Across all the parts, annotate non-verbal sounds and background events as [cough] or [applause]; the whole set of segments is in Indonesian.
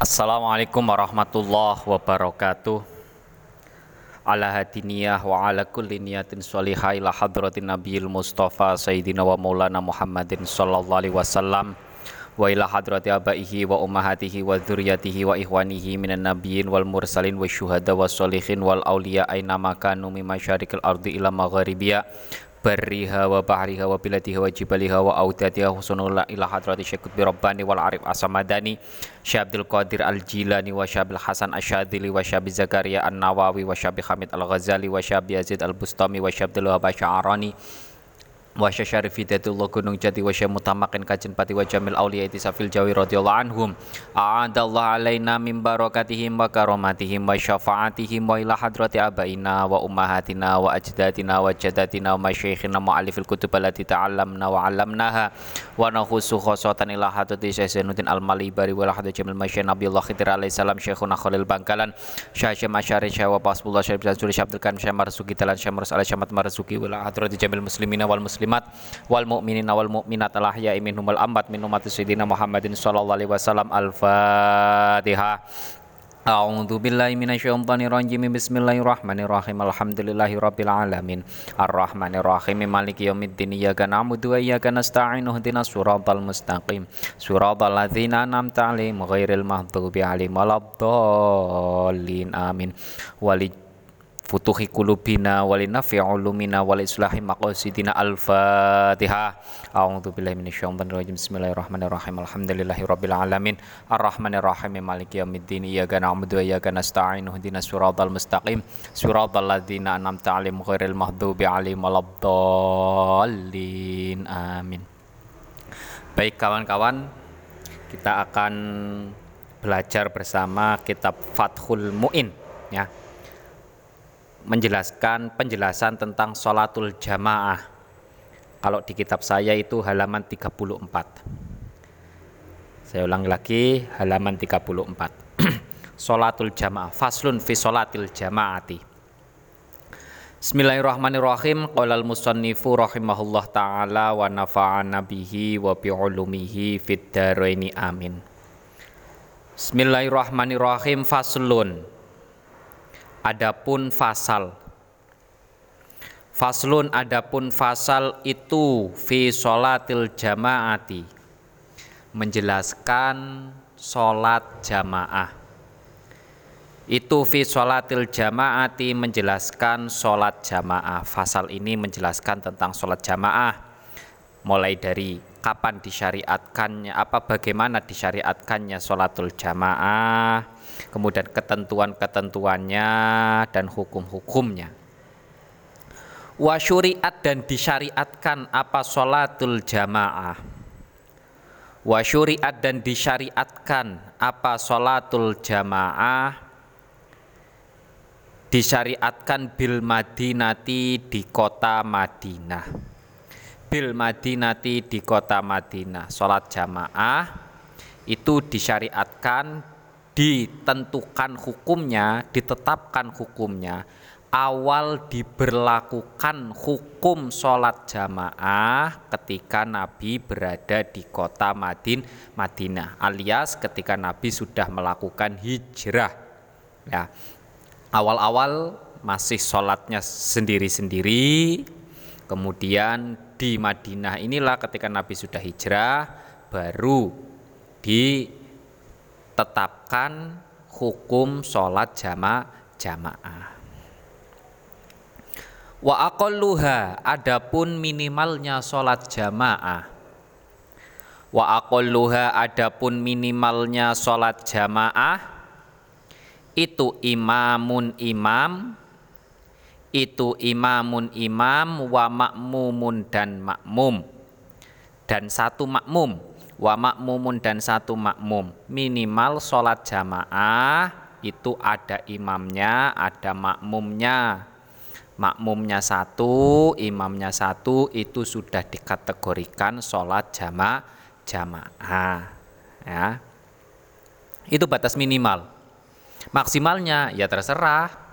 Assalamualaikum warahmatullahi wabarakatuh. Ala hadiniyah wa ala kulli niyatin salihah ila hadratin nabiyil mustafa sayyidina wa maulana muhammadin sallallahu alaihi wasallam. Wa ila hadrati abaihi wa ummahatihi wa dzurriyyatihi wa ihwanihi minan nabiyyin wal mursalin wa syuhada wa sholihin wal auliya aina makanu min masyarikil ardi ila magharibiya barriha wa bahriha wa biladiha wa jibaliha wa audatiha husnul ila hadrati syekh bi rabbani wal arif asamadani. Syabdul qadir al jilani wa syabil hasan asyadili wa syabi zakaria an nawawi wa syabi hamid al ghazali wa syabi yazid al bustami wa syabdul wahab sya'arani wa syarif hidatullah gunung jati wa mutamakin kajen pati wa jamil awliya safil jawi radhiyallahu anhum. A'adallahu alaina min barakatihim wa karomatihim wa syafaatihim wa ila hadrati abaina wa ummahatina wa ajdatina wa jadatina wa masyaikhina mu'alifil kutub allati ta'allamna wa 'allamnaha. Wa nakhusu khosatan ila hadrati Syekh al-Malibari wa hadrati jamil masyaikh Nabiullah Khidir alaihi salam Syekhuna Khalil Bangkalan Syekh Masyari Syekh wa Pasbullah Syekh Abdul Syekh Abdul Karim Syekh Marzuki Talan Syekh Marzuki wa hadrati muslimina wal muslimin muslimat wal mu'minin wal mu'minat al ahya'i minhum wal ambat min ummati sayyidina Muhammadin sallallahu alaihi wasallam al-Fatihah A'udzu billahi minasyaitonir rajim. Bismillahirrahmanirrahim. Alhamdulillahi rabbil alamin. Arrahmanir rahim. Maliki yaumiddin. Iyyaka na'budu wa iyyaka nasta'in. Ihdinas siratal mustaqim. Siratal ladzina an'amta 'alaihim ghairil maghdubi alaihim waladdallin. Amin. Walid futuhi kulubina walinafi ulumina wal islahi maqasidina al-fatihah a'udzu billahi minasyaitonir rajim bismillahirrahmanirrahim. Alhamdulillahi rabbil alamin. Arrahmanir rahim maliki yaumiddin. Iyyaka na'budu wa iyyaka nasta'in. Ihdinas siratal mustaqim. Siratal ladzina an'amta 'alaihim ghairil maghdubi 'alaihim waladdallin. Amin. Baik kawan-kawan kita akan belajar bersama kitab Fathul Mu'in ya menjelaskan penjelasan tentang sholatul jamaah. Kalau di kitab saya itu halaman 34. Saya ulangi lagi halaman 34. [clears throat] sholatul jamaah, faslun fi sholatil jamaati. Bismillahirrahmanirrahim. Qala al-musannifu rahimahullah taala wa nafa'ana bihi wa bi ulumihi fid amin. Bismillahirrahmanirrahim. Faslun Adapun fasal. Faslun adapun fasal itu fi sholatil jamaati. Menjelaskan sholat jamaah. Itu fi sholatil jamaati menjelaskan sholat jamaah. Fasal ini menjelaskan tentang sholat jamaah. Mulai dari kapan disyariatkannya apa bagaimana disyariatkannya sholatul jamaah kemudian ketentuan-ketentuannya dan hukum-hukumnya. Wa syuriat dan disyariatkan apa sholatul jamaah. Wa syuriat dan disyariatkan apa sholatul jamaah. Disyariatkan bil madinati di kota Madinah. Bil madinati di kota Madinah. Sholat jamaah itu disyariatkan ditentukan hukumnya, ditetapkan hukumnya, awal diberlakukan hukum sholat jamaah ketika Nabi berada di kota Madin, Madinah, alias ketika Nabi sudah melakukan hijrah. Ya, awal-awal masih sholatnya sendiri-sendiri, kemudian di Madinah inilah ketika Nabi sudah hijrah, baru di tetapkan hukum sholat jama jamaah. Wa aqalluha adapun minimalnya sholat jamaah. Wa aqalluha adapun minimalnya sholat jamaah itu imamun imam itu imamun imam wa makmumun dan makmum dan satu makmum wa makmumun dan satu makmum. Minimal sholat jamaah itu ada imamnya ada makmumnya. Makmumnya satu imamnya satu itu sudah dikategorikan sholat jama jamaah ya. Itu batas minimal. Maksimalnya ya terserah.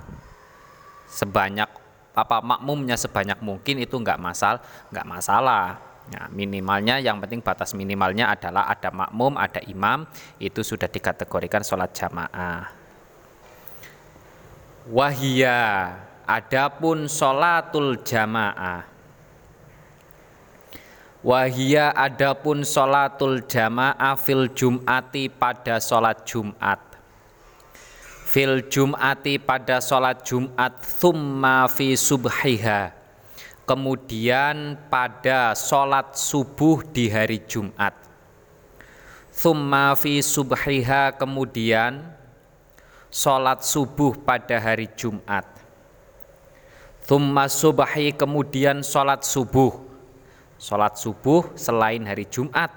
Sebanyak apa makmumnya sebanyak mungkin itu nggak masal nggak masalah Nah, minimalnya yang penting batas minimalnya adalah ada makmum, ada imam, itu sudah dikategorikan sholat jamaah. Wahia, adapun sholatul jamaah. Wahia adapun sholatul jamaah fil jum'ati pada sholat Jumat. Fil jum'ati pada sholat Jumat thumma fi subhiha kemudian pada sholat subuh di hari Jumat. Thumma fi subhiha kemudian sholat subuh pada hari Jumat. Thumma subhi kemudian sholat subuh. Sholat subuh selain hari Jumat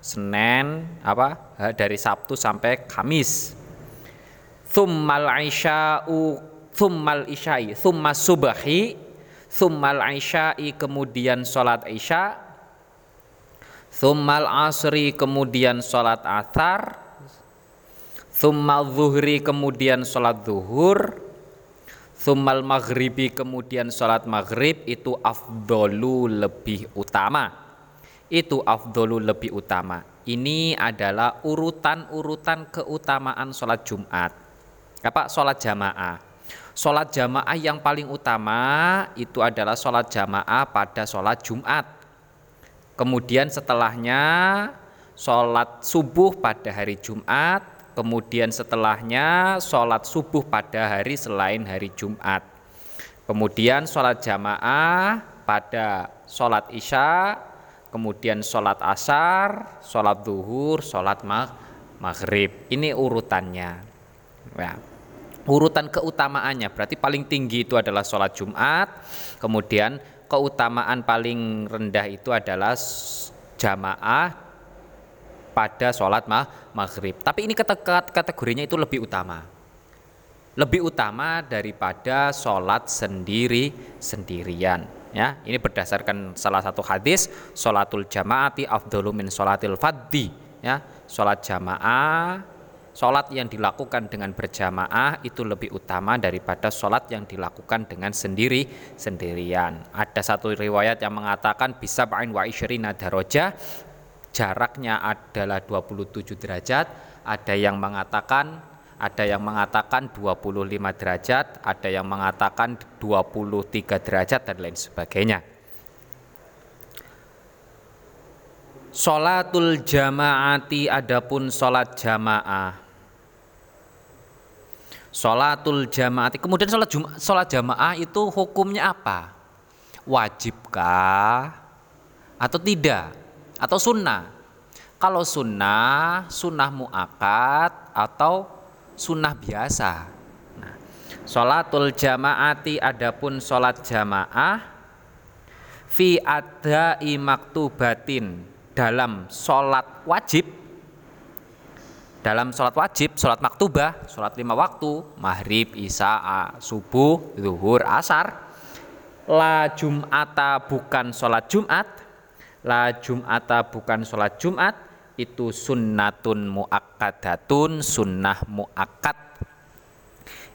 Senin apa dari Sabtu sampai Kamis. Thummal isya'u thummal isyai thumma subhi Thummal isya'i kemudian sholat isya. Thummal asri kemudian sholat athar. Thummal zuhri kemudian sholat zuhur. Thummal maghribi kemudian sholat maghrib. Itu afdolu lebih utama. Itu afdolu lebih utama. Ini adalah urutan-urutan keutamaan sholat Jumat. Apa? Sholat jamaah Sholat jamaah yang paling utama itu adalah sholat jamaah pada sholat Jumat. Kemudian setelahnya sholat subuh pada hari Jumat. Kemudian setelahnya sholat subuh pada hari selain hari Jumat. Kemudian sholat jamaah pada sholat isya, kemudian sholat asar, sholat duhur, sholat maghrib. Ini urutannya. Ya urutan keutamaannya berarti paling tinggi itu adalah sholat Jumat kemudian keutamaan paling rendah itu adalah jamaah pada sholat maghrib. Tapi ini kategorinya itu lebih utama. Lebih utama daripada sholat sendiri sendirian ya. Ini berdasarkan salah satu hadis sholatul jamaati afdalu min sholatil faddi ya. Sholat jamaah Sholat yang dilakukan dengan berjamaah itu lebih utama daripada sholat yang dilakukan dengan sendiri sendirian. Ada satu riwayat yang mengatakan bisa ba'in wa isyrina daroja jaraknya adalah 27 derajat. Ada yang mengatakan ada yang mengatakan 25 derajat, ada yang mengatakan 23 derajat dan lain sebagainya. Sholatul jamaati adapun sholat jamaah. Sholatul jamaati. Kemudian sholat jamaah itu hukumnya apa? Wajibkah atau tidak? Atau sunnah? Kalau sunnah, sunnah muakat atau sunnah biasa. Nah, sholatul jamaati adapun sholat jamaah fi adai maktubatin dalam sholat wajib dalam sholat wajib, sholat maktubah, sholat lima waktu, maghrib, isya, subuh, zuhur, asar. La jum'ata bukan sholat Jumat, la jum'ata bukan sholat Jumat, itu sunnatun muakkadatun, sunnah muakkad.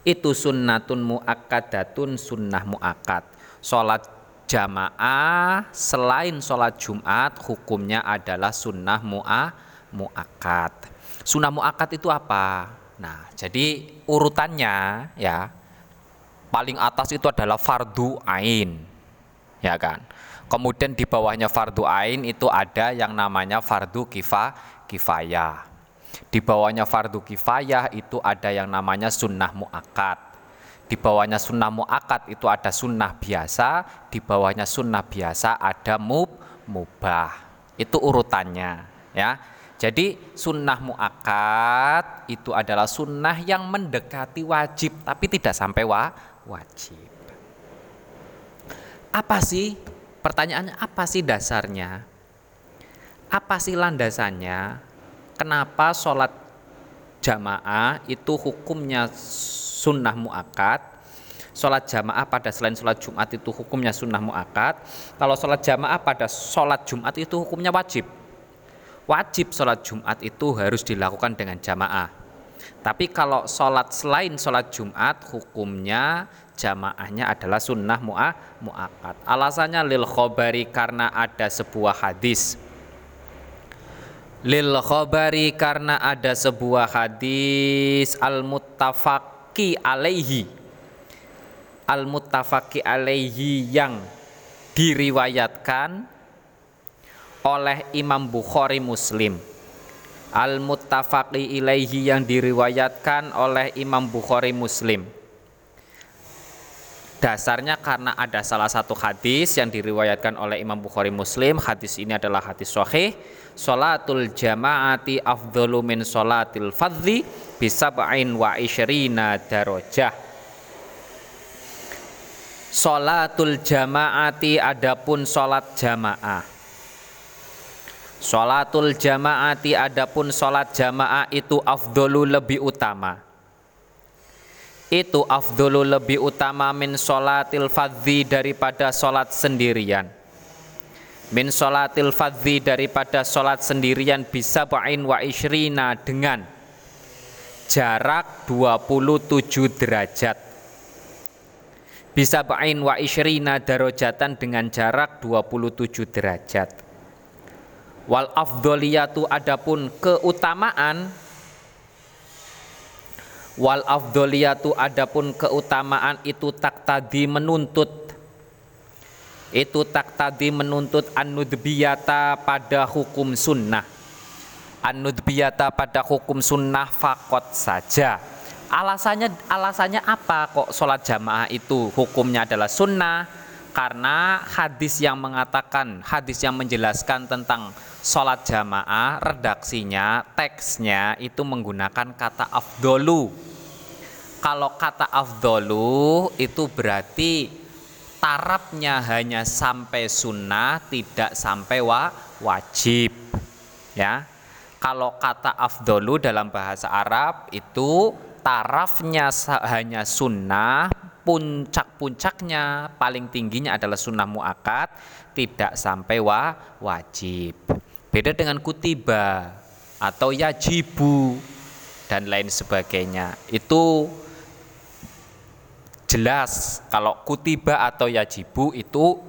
Itu sunnatun muakkadatun, sunnah muakkad. Sholat jamaah selain sholat Jumat hukumnya adalah sunnah mu'a mu'akad. Sunnah mu'akad itu apa? Nah, jadi urutannya ya paling atas itu adalah fardu ain. Ya kan? Kemudian di bawahnya fardu ain itu ada yang namanya fardu kifa kifayah. Di bawahnya fardu kifayah itu ada yang namanya sunnah mu'akad di bawahnya sunnah muakat itu ada sunnah biasa, di bawahnya sunnah biasa ada mub mubah. Itu urutannya, ya. Jadi sunnah muakat itu adalah sunnah yang mendekati wajib tapi tidak sampai wa wajib. Apa sih? Pertanyaannya apa sih dasarnya? Apa sih landasannya? Kenapa sholat jamaah itu hukumnya sunnah muakat Sholat jamaah pada selain sholat Jumat itu hukumnya sunnah muakat Kalau sholat jamaah pada sholat Jumat itu hukumnya wajib. Wajib sholat Jumat itu harus dilakukan dengan jamaah. Tapi kalau sholat selain sholat Jumat hukumnya jamaahnya adalah sunnah mu'a, mu'akad. Alasannya lil khobari karena ada sebuah hadis. Lil khobari karena ada sebuah hadis al muttafaqi alaihi. Al muttafaqi alaihi yang diriwayatkan oleh Imam Bukhari Muslim. Al muttafaqi ilaihi yang diriwayatkan oleh Imam Bukhari Muslim. Dasarnya karena ada salah satu hadis yang diriwayatkan oleh Imam Bukhari Muslim. Hadis ini adalah hadis sahih. Salatul jama'ati afdalu min salatil fadhi bisab'in wa isyrina darajah. Salatul jama'ati adapun salat jamaah Sholatul jamaati adapun sholat jamaah itu afdolu lebih utama. Itu afdolu lebih utama min sholatil fadhi daripada sholat sendirian. Min sholatil fadhi daripada sholat sendirian bisa ba'in wa ishrina dengan jarak 27 derajat. Bisa ba'in wa ishrina darojatan dengan jarak 27 derajat wal afdoliyatu adapun keutamaan wal afdoliyatu adapun keutamaan itu tak tadi menuntut. Itu tak tadi menuntut anudbiyata pada hukum sunnah. Anudbiyata pada hukum sunnah fakot saja. Alasannya alasannya apa kok sholat jamaah itu hukumnya adalah sunnah karena hadis yang mengatakan hadis yang menjelaskan tentang sholat jamaah redaksinya teksnya itu menggunakan kata afdolu. Kalau kata afdolu itu berarti tarafnya hanya sampai sunnah tidak sampai wa, wajib ya. Kalau kata afdolu dalam bahasa Arab itu tarafnya hanya sunnah puncak-puncaknya paling tingginya adalah sunnah muakat tidak sampai wa, wajib. Beda dengan kutiba atau yajibu dan lain sebagainya. Itu jelas kalau kutiba atau yajibu itu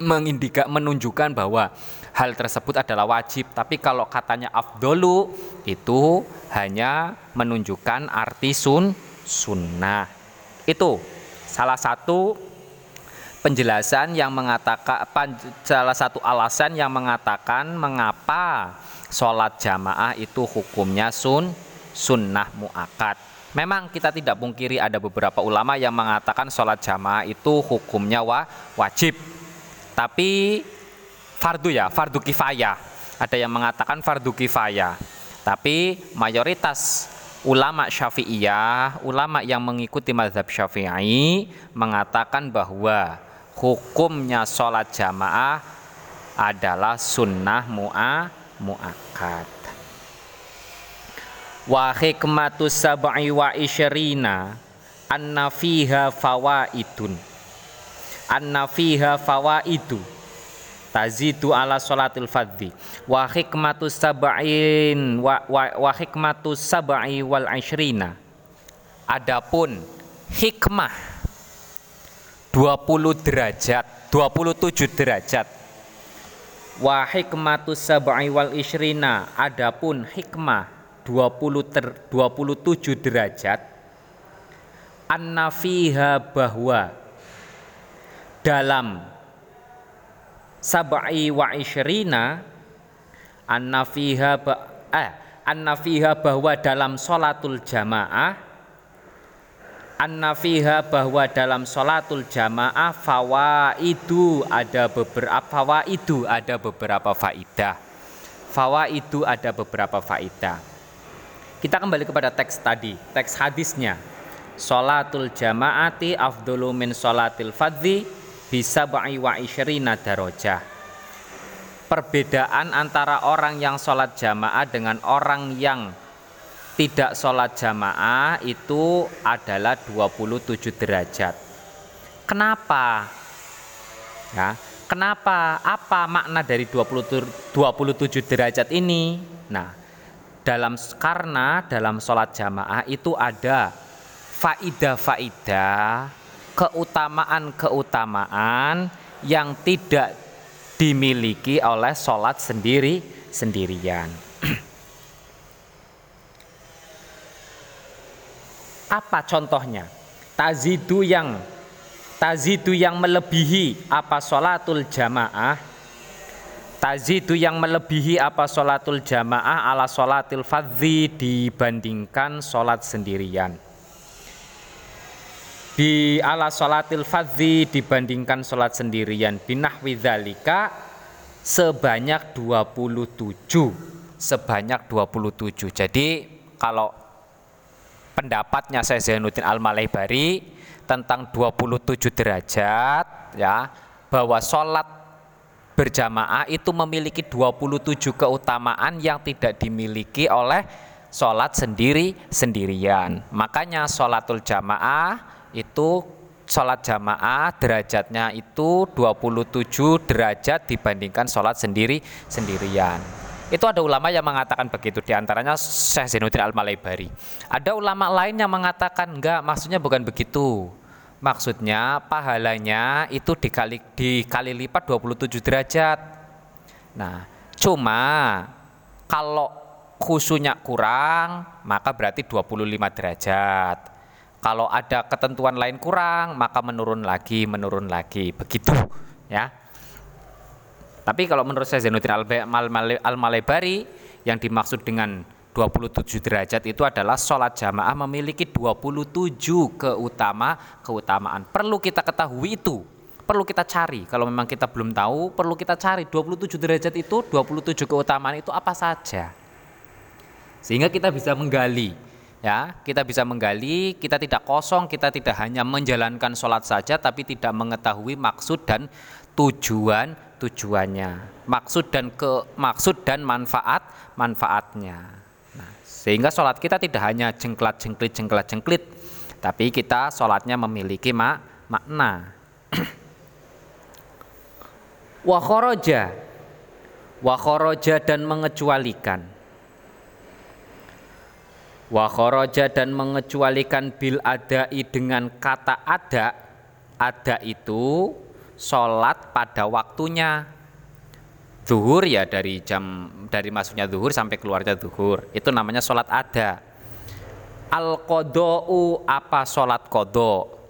mengindika menunjukkan bahwa hal tersebut adalah wajib. Tapi kalau katanya afdolu itu hanya menunjukkan arti sun sunnah. Itu salah satu penjelasan yang mengatakan salah satu alasan yang mengatakan mengapa sholat jamaah itu hukumnya sun sunnah muakat. Memang kita tidak pungkiri ada beberapa ulama yang mengatakan sholat jamaah itu hukumnya wa, wajib. Tapi fardu ya, fardu kifayah. Ada yang mengatakan fardu kifayah. Tapi mayoritas ulama syafi'iyah, ulama yang mengikuti mazhab syafi'i mengatakan bahwa hukumnya sholat jamaah adalah sunnah mu'a mu'akad wa hikmatu sab'i wa isyarina anna fiha fawaidun. Anna fiha fawaidu tazidu ala sholatil fadhi wa hikmatu sab'in wa, wa, wa hikmatu sab'i wal isyrina adapun hikmah 20 derajat 27 derajat. Wa hikmatu sab'i wal ishrina adapun hikmah 20 ter, 27 derajat. Anna fiha bahwa dalam sab'i wa ishrina anna fiha eh, anna fiha bahwa dalam sholatul jamaah anna fiha bahwa dalam sholatul jamaah fawaidu ada beberapa fawaidu ada beberapa faidah. Fawaidu ada beberapa faidah. Kita kembali kepada teks tadi teks hadisnya. Sholatul jamaati afdulu min sholatil fadhi bisa wa isyrina darajah perbedaan antara orang yang sholat jamaah dengan orang yang tidak sholat jamaah itu adalah 27 derajat. Kenapa? Ya, kenapa? Apa makna dari 20, 27 derajat ini? Nah, dalam karena dalam sholat jamaah itu ada faidah-faidah keutamaan-keutamaan yang tidak dimiliki oleh sholat sendiri sendirian. [clears throat] Apa contohnya? Tazidu yang tazidu yang melebihi apa sholatul jamaah tazidu yang melebihi apa sholatul jamaah ala sholatil fadzi dibandingkan sholat sendirian di ala sholatil fadzi dibandingkan sholat sendirian. Binah widzalika sebanyak 27 sebanyak 27 jadi kalau pendapatnya saya Zainuddin Al-Malaybari tentang 27 derajat ya bahwa sholat berjamaah itu memiliki 27 keutamaan yang tidak dimiliki oleh sholat sendiri sendirian makanya sholatul jamaah itu sholat jamaah derajatnya itu 27 derajat dibandingkan sholat sendiri sendirian itu ada ulama yang mengatakan begitu, di antaranya Syekh Zainuddin Al-Malaybari. Ada ulama lain yang mengatakan enggak, maksudnya bukan begitu. Maksudnya pahalanya itu dikali dikali lipat 27 derajat. Nah, cuma kalau khusunya kurang, maka berarti 25 derajat. Kalau ada ketentuan lain kurang, maka menurun lagi, menurun lagi. Begitu, ya. Tapi kalau menurut saya Zainuddin Al-Malebari yang dimaksud dengan 27 derajat itu adalah sholat jamaah memiliki 27 keutama keutamaan. Perlu kita ketahui itu, perlu kita cari. Kalau memang kita belum tahu, perlu kita cari 27 derajat itu, 27 keutamaan itu apa saja. Sehingga kita bisa menggali, ya, kita bisa menggali, kita tidak kosong, kita tidak hanya menjalankan sholat saja, tapi tidak mengetahui maksud dan tujuan tujuannya, maksud dan ke maksud dan manfaat manfaatnya. Nah, sehingga sholat kita tidak hanya jengklat jengklit jengklat jengklit, tapi kita sholatnya memiliki mak makna. [clears throat] Wakhoroja, wakhoroja dan mengecualikan. Wakhoroja dan mengecualikan bil adai dengan kata ada, ada itu sholat pada waktunya. Zuhur ya dari jam dari masuknya zuhur sampai keluarnya zuhur. Itu namanya sholat ada. Al kodou apa sholat kodo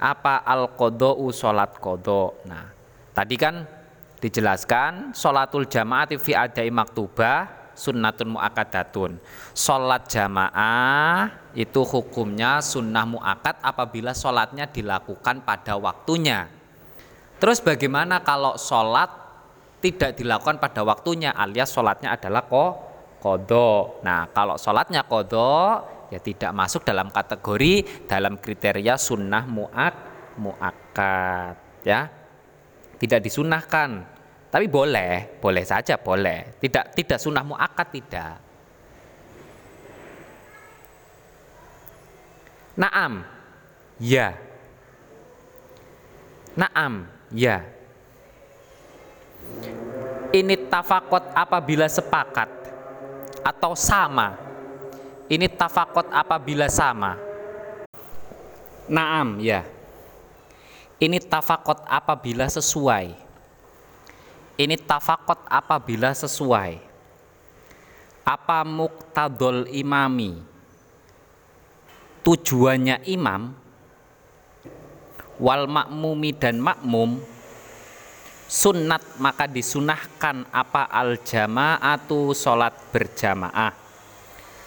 apa al kodou sholat kodo nah tadi kan dijelaskan sholatul jamaah fi adai maktubah sunnatun muakadatun sholat jamaah itu hukumnya sunnah muakat apabila sholatnya dilakukan pada waktunya. Terus bagaimana kalau sholat tidak dilakukan pada waktunya alias sholatnya adalah ko kodo. Nah kalau sholatnya kodo ya tidak masuk dalam kategori dalam kriteria sunnah muak muakat ya. Tidak disunahkan tapi boleh boleh saja boleh tidak tidak sunnah muakat tidak Naam ya Naam Ya. Ini tafakot apabila sepakat atau sama. Ini tafakot apabila sama. Naam, ya. Ini tafakot apabila sesuai. Ini tafakot apabila sesuai. Apa muktadol imami? Tujuannya imam wal makmumi dan makmum sunat maka disunahkan apa al jamaatu sholat berjamaah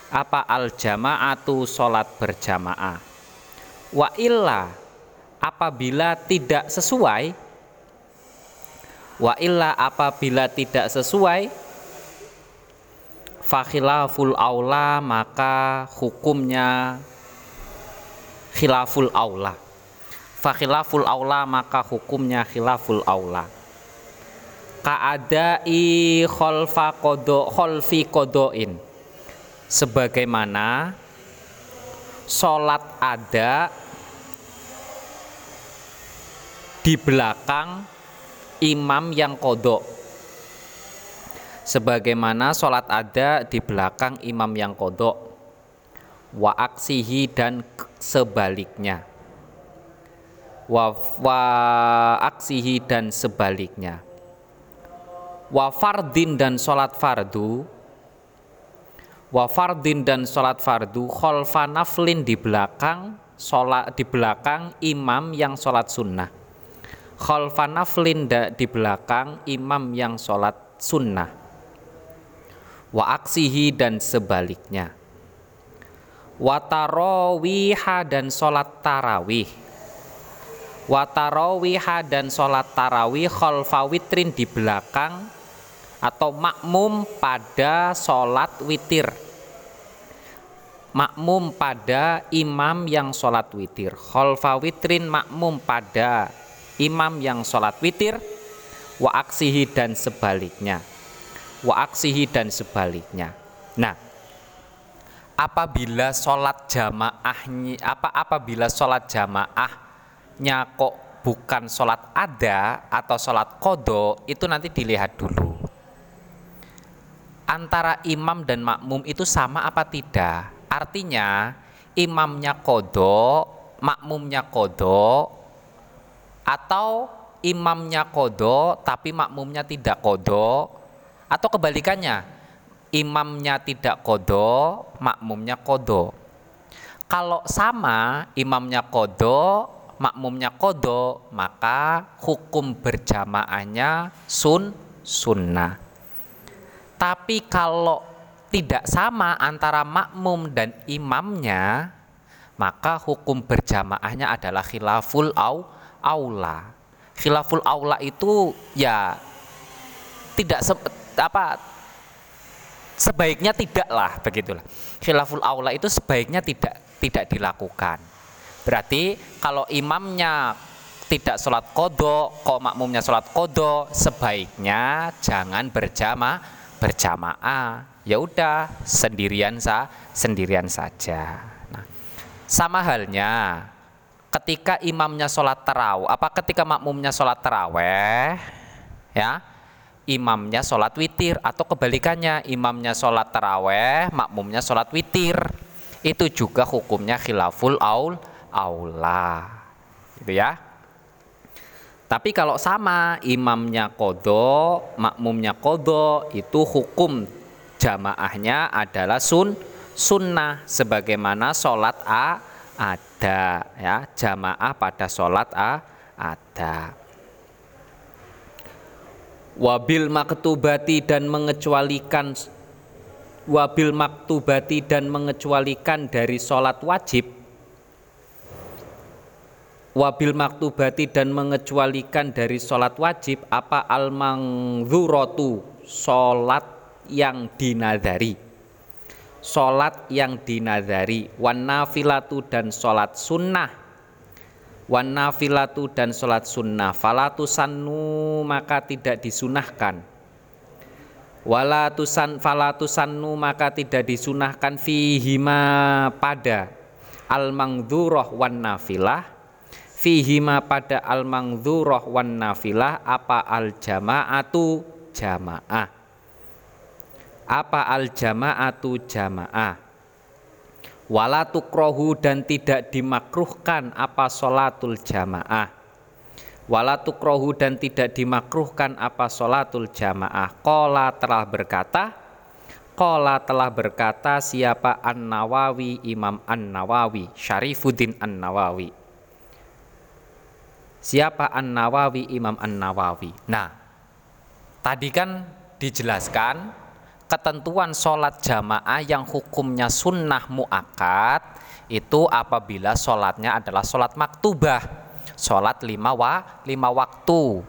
apa al jamaatu sholat berjamaah wa illa apabila tidak sesuai wa illa apabila tidak sesuai fakhilaful aula maka hukumnya khilaful aula. Fakhilaful aula maka hukumnya khilaful aula. Kaadai kholfa kodo kholfi kodoin. Sebagaimana sholat ada di belakang imam yang kodok. Sebagaimana sholat ada di belakang imam yang kodok. Wa aksihi dan sebaliknya. Wa, wa aksihi dan sebaliknya. Wa fardin dan sholat fardu. Wa fardin dan sholat fardu kholfa naflin di belakang sholat di belakang imam yang sholat sunnah kholfa naflin di belakang imam yang sholat sunnah. Wa aksihi dan sebaliknya. Watarowiha dan sholat tarawih. Watarowiha dan sholat tarawih kholfa witrin di belakang atau makmum pada sholat witir. Makmum pada imam yang sholat witir. Kholfa witrin makmum pada imam yang sholat witir wa aksihi dan sebaliknya. Wa aksihi dan sebaliknya. Nah apabila sholat jamaahnya apa apabila sholat jamaahnya kok bukan sholat ada atau sholat kodo itu nanti dilihat dulu. Antara imam dan makmum itu sama apa tidak? Artinya imamnya kodo makmumnya kodo atau imamnya kodo tapi makmumnya tidak kodo atau kebalikannya imamnya tidak kodo, makmumnya kodo. Kalau sama imamnya kodo, makmumnya kodo, maka hukum berjamaahnya sun sunnah. Tapi kalau tidak sama antara makmum dan imamnya, maka hukum berjamaahnya adalah khilaful au aula. Khilaful aula itu ya tidak apa sebaiknya tidaklah begitulah. Khilaful aula itu sebaiknya tidak tidak dilakukan. Berarti kalau imamnya tidak sholat kodo kok makmumnya sholat kodo sebaiknya jangan berjamaah berjamaah. Ya udah sendirian sa sendirian saja. Nah, sama halnya ketika imamnya sholat terawih apa ketika makmumnya sholat teraweh ya imamnya sholat witir atau kebalikannya imamnya sholat taraweh makmumnya sholat witir. Itu juga hukumnya khilaful aul aula. Gitu ya. Tapi kalau sama imamnya kodo makmumnya kodo itu hukum jamaahnya adalah sun sunnah sebagaimana sholat a ada ya jamaah pada sholat a ada. Wabil maktubati dan mengecualikan wabil maktubati dan mengecualikan dari sholat wajib. Wabil maktubati dan mengecualikan dari sholat wajib apa al mangzurotu sholat yang dinadari sholat yang dinadari wan nafilatu dan sholat sunnah. Wan nafilatu dan sholat sunnah falatu sannu maka tidak disunahkan. Wala tusan falatu sannu maka tidak disunahkan fihima pada al mangdurah wan nafilah fihima pada al mangdurah wan nafilah apa al jamaatu jamaah apa al jamaatu jamaah wala tukrohu dan tidak dimakruhkan apa sholatul jamaah. Wala tukrohu dan tidak dimakruhkan apa sholatul jamaah. Kola telah berkata kola telah berkata siapa An Nawawi Imam An Nawawi Syarifuddin An Nawawi siapa An Nawawi Imam An Nawawi nah tadi kan dijelaskan ketentuan sholat jamaah yang hukumnya sunnah muakat itu apabila sholatnya adalah sholat maktubah sholat lima, wa, lima waktu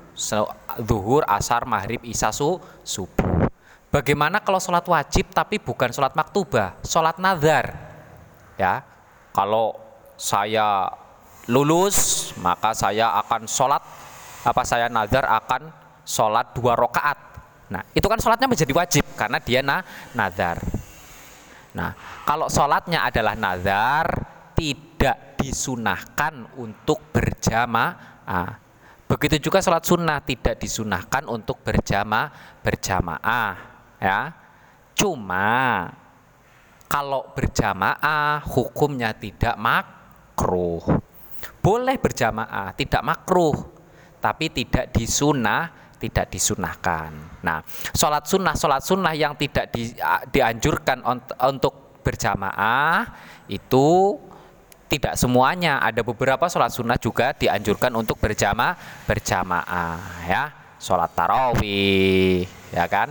zuhur, asar, maghrib, isya, su, subuh. Bagaimana kalau sholat wajib tapi bukan sholat maktubah? Sholat nazar ya. Kalau saya lulus maka saya akan sholat apa saya nazar akan sholat dua rakaat Nah, itu kan sholatnya menjadi wajib karena dia na nazar. Nah, kalau sholatnya adalah nazar, tidak disunahkan untuk berjamaah. Begitu juga sholat sunnah tidak disunahkan untuk berjamaah berjamaah. ya. Cuma kalau berjamaah hukumnya tidak makruh. Boleh berjamaah, tidak makruh, tapi tidak disunah, tidak disunahkan. Nah, sholat sunnah, sholat sunnah yang tidak di, dianjurkan untuk berjamaah itu tidak semuanya. Ada beberapa sholat sunnah juga dianjurkan untuk berjamaah, berjamaah, ya. Sholat tarawih, ya kan,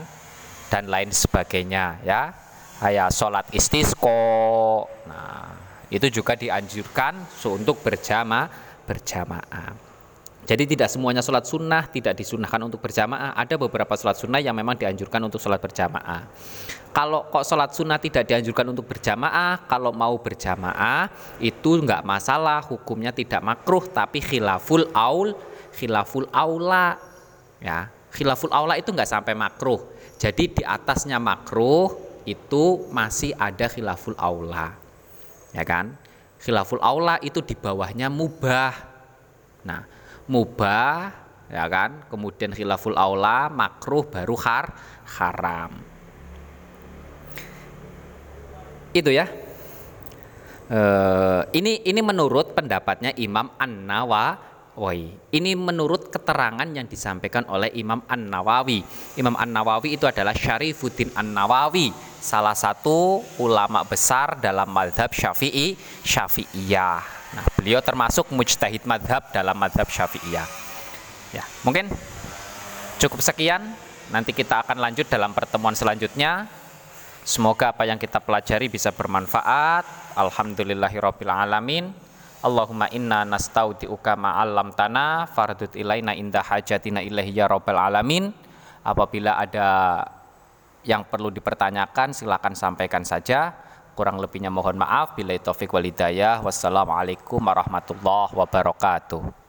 dan lain sebagainya, ya. Kayak sholat istisqo. Nah, itu juga dianjurkan untuk berjamaah, berjamaah. Jadi tidak semuanya sholat sunnah tidak disunahkan untuk berjamaah. Ada beberapa sholat sunnah yang memang dianjurkan untuk sholat berjamaah. Kalau kok sholat sunnah tidak dianjurkan untuk berjamaah, kalau mau berjamaah itu nggak masalah, hukumnya tidak makruh, tapi khilaful aul, khilaful aula, ya khilaful aula itu nggak sampai makruh. Jadi di atasnya makruh itu masih ada khilaful aula, ya kan? Khilaful aula itu di bawahnya mubah. Nah, mubah ya kan? Kemudian khilaful aula makruh baru har haram. Itu ya. E, ini ini menurut pendapatnya Imam An Nawawi ini menurut keterangan yang disampaikan oleh Imam An Nawawi Imam An Nawawi itu adalah Syarifuddin An Nawawi salah satu ulama besar dalam madhab Syafi'i Syafi'iyah Nah, beliau termasuk mujtahid madhab dalam madhab syafi'iyah. Ya, mungkin cukup sekian. Nanti kita akan lanjut dalam pertemuan selanjutnya. Semoga apa yang kita pelajari bisa bermanfaat. Alhamdulillahirabbil alamin. Allahumma inna nastaudiuka ma'allam tanah fardut ilaina indah hajatina ilaihi ya rabbal alamin. Apabila ada yang perlu dipertanyakan silakan sampaikan saja. Kurang lebihnya mohon maaf. Bila taufik walidayah. Wassalamualaikum warahmatullahi wabarakatuh.